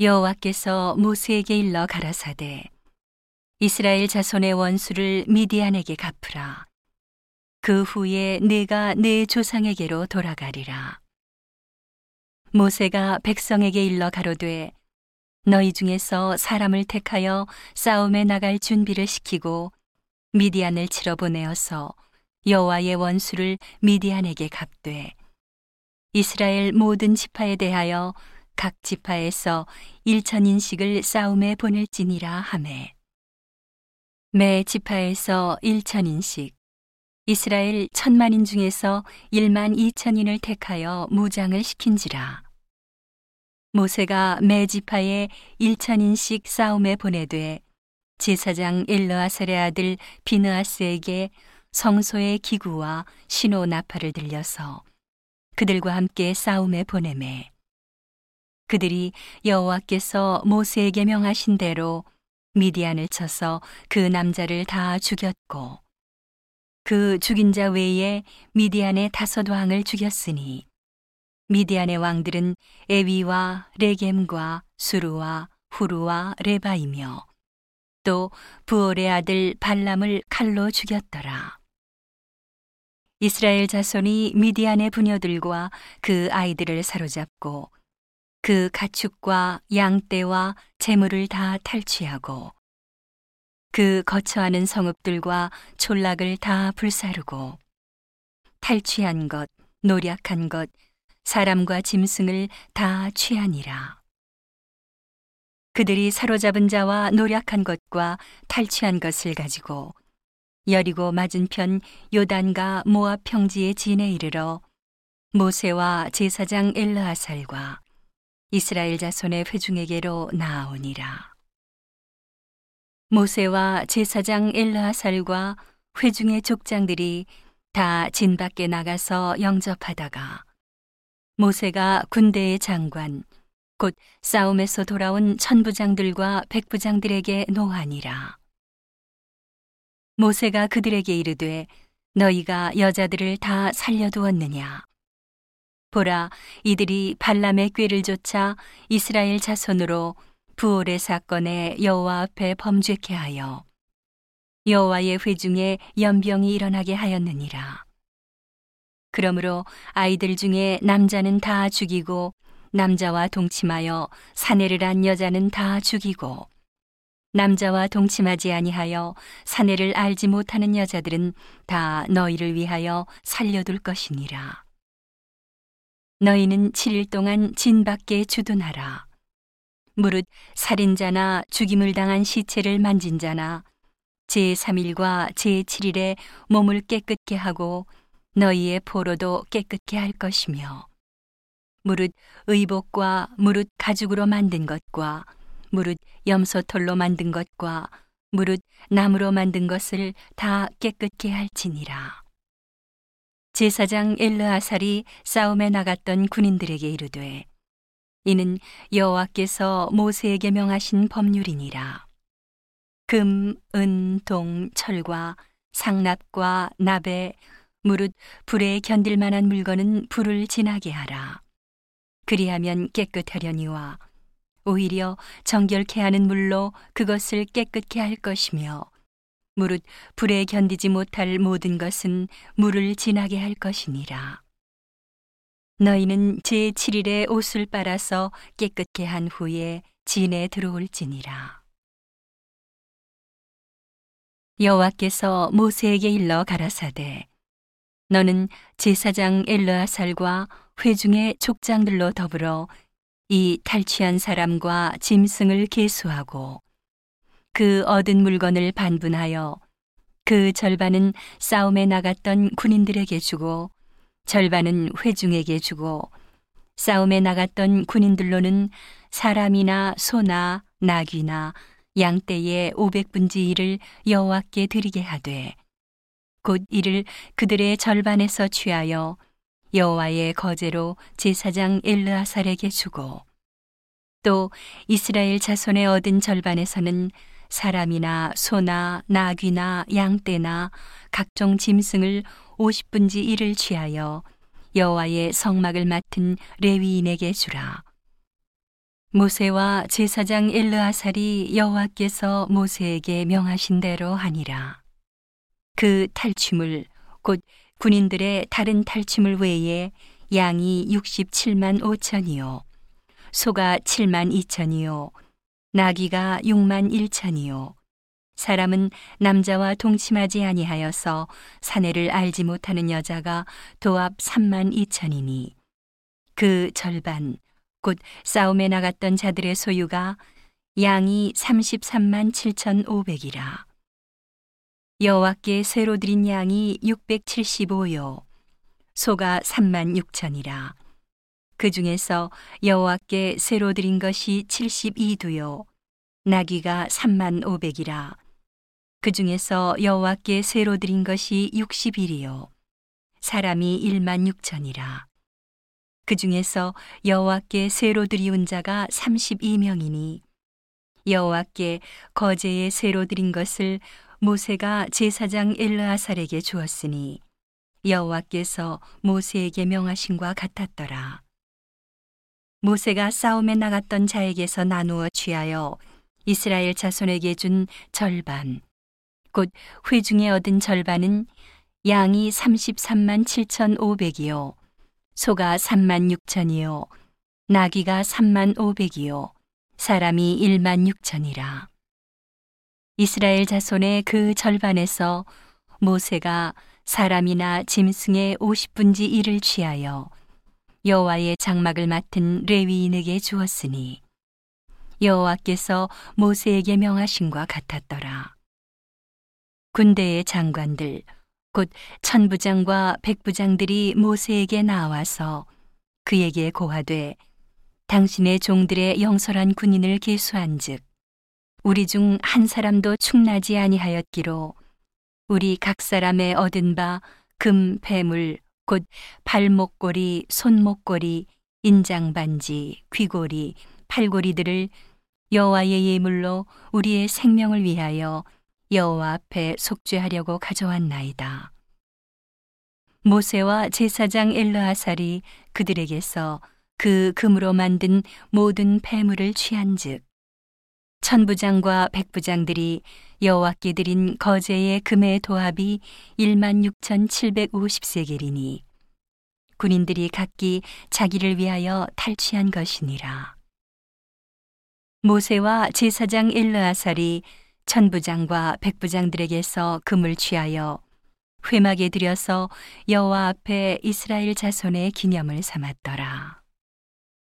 여호와께서 모세에게 일러 가라사대 이스라엘 자손의 원수를 미디안에게 갚으라. 그 후에 내가 내 조상에게로 돌아가리라. 모세가 백성에게 일러 가로되 너희 중에서 사람을 택하여 싸움에 나갈 준비를 시키고 미디안을 치러 보내어서 여호와의 원수를 미디안에게 갚되 이스라엘 모든 지파에 대하여 각 지파에서 일천 인씩을 싸움에 보낼지니라 하매. 매 지파에서 일천 인씩 이스라엘 천만인 중에서 일만 이천인을 택하여 무장을 시킨지라. 모세가 매 지파에 일천인씩 싸움에 보내되 제사장 엘르아살의 아들 비느아스에게 성소의 기구와 신호 나팔을 들려서 그들과 함께 싸움에 보내매 그들이 여호와께서 모세에게 명하신 대로 미디안을 쳐서 그 남자를 다 죽였고 그 죽인 자 외에 미디안의 다섯 왕을 죽였으니 미디안의 왕들은 에위와 레겜과 수루와 후루와 레바이며 또 부올의 아들 발람을 칼로 죽였더라. 이스라엘 자손이 미디안의 부녀들과 그 아이들을 사로잡고 그 가축과 양떼와 재물을 다 탈취하고 그 거처하는 성읍들과 촌락을 다 불사르고 탈취한 것, 노력한 것, 사람과 짐승을 다 취하니라. 그들이 사로잡은 자와 노력한 것과 탈취한 것을 가지고 여리고 맞은편 요단과 모압 평지의 진에 이르러 모세와 제사장 엘르아살과 이스라엘 자손의 회중에게로 나아오니라. 모세와 제사장 엘르아살과 회중의 족장들이 다 진 밖에 나가서 영접하다가 모세가 군대의 장관 곧 싸움에서 돌아온 천부장들과 백부장들에게 노하니라. 모세가 그들에게 이르되 너희가 여자들을 다 살려두었느냐? 보라, 이들이 발람의 꾀를 쫓아 이스라엘 자손으로 부올의 사건에 여호와 앞에 범죄케 하여 여호와의 회중에 연병이 일어나게 하였느니라. 그러므로 아이들 중에 남자는 다 죽이고 남자와 동침하여 사내를 한 여자는 다 죽이고 남자와 동침하지 아니하여 사내를 알지 못하는 여자들은 다 너희를 위하여 살려둘 것이니라. 너희는 7일 동안 진 밖에 주둔하라. 무릇 살인자나 죽임을 당한 시체를 만진 자나 제3일과 제7일에 몸을 깨끗게 하고 너희의 포로도 깨끗게 할 것이며 무릇 의복과 무릇 가죽으로 만든 것과 무릇 염소털로 만든 것과 무릇 나무로 만든 것을 다 깨끗게 할지니라. 제사장 엘르아살이 싸움에 나갔던 군인들에게 이르되 이는 여호와께서 모세에게 명하신 법률이니라. 금, 은, 동, 철과 상납과 나베, 무릇 불에 견딜 만한 물건은 불을 지나게 하라. 그리하면 깨끗하려니와 오히려 정결케 하는 물로 그것을 깨끗게 할 것이며 무릇 불에 견디지 못할 모든 것은 물을 지나게 할 것이니라. 너희는 제7일에 옷을 빨아서 깨끗게 한 후에 진에 들어올지니라. 여호와께서 모세에게 일러 가라사대 너는 제사장 엘르아살과 회중의 족장들로 더불어 이 탈취한 사람과 짐승을 계수하고 그 얻은 물건을 반분하여 그 절반은 싸움에 나갔던 군인들에게 주고 절반은 회중에게 주고 싸움에 나갔던 군인들로는 사람이나 소나 나귀나 양떼의 오백 분지 일을 여호와께 드리게 하되 곧 이를 그들의 절반에서 취하여 여호와의 거제로 제사장 엘르아살에게 주고 또 이스라엘 자손의 얻은 절반에서는 사람이나 소나 나귀나 양떼나 각종 짐승을 오십 분지 일을 취하여 여호와의 성막을 맡은 레위인에게 주라. 모세와 제사장 엘르아살이 여호와께서 모세에게 명하신 대로 하니라. 그 탈취물 곧 군인들의 다른 탈취물 외에 양이 67만 5천이요 소가 7만 2천이요 나귀가 6만 1천이요. 사람은 남자와 동침하지 아니하여서 사내를 알지 못하는 여자가 도합 3만 2천이니. 그 절반 곧 싸움에 나갔던 자들의 소유가 양이 33만 7천 5백이라. 여호와께 새로 드린 양이 675요. 소가 3만 6천이라 그 중에서 여호와께 새로 드린 것이 72두요. 나귀가 3만 5백이라. 그 중에서 여호와께 새로 드린 것이 60일이요. 사람이 1만 6천이라. 그 중에서 여호와께 새로 드리운 자가 32명이니 여호와께 거제에 새로 드린 것을 모세가 제사장 엘르아살에게 주었으니 여호와께서 모세에게 명하신과 같았더라. 모세가 싸움에 나갔던 자에게서 나누어 취하여 이스라엘 자손에게 준 절반, 곧 회중에 얻은 절반은 양이 33만 7천5백이요. 소가 3만 6천이요. 나귀가 3만 5백이요. 사람이 1만 6천이라. 이스라엘 자손의 그 절반에서 모세가 사람이나 짐승의 50분지 1을 취하여 여호와의 장막을 맡은 레위인에게 주었으니 여호와께서 모세에게 명하신과 같았더라. 군대의 장관들 곧 천부장과 백부장들이 모세에게 나와서 그에게 고하되 당신의 종들의 영설한 군인을 계수한즉 우리 중 한 사람도 충나지 아니하였기로 우리 각 사람의 얻은 바 금 배물 곧 발목걸이 손목걸이 인장 반지 귀고리 팔고리들을 여호와의 예물로 우리의 생명을 위하여 여호와 앞에 속죄하려고 가져왔나이다. 모세와 제사장 엘르아살이 그들에게서 그 금으로 만든 모든 폐물을 취한즉 천부장과 백부장들이 여호와께 드린 거제의 금의 도합이 1만 6,750세겔이니 군인들이 각기 자기를 위하여 탈취한 것이니라. 모세와 제사장 엘르아살이 천부장과 백부장들에게서 금을 취하여 회막에 들여서 여호와 앞에 이스라엘 자손의 기념을 삼았더라.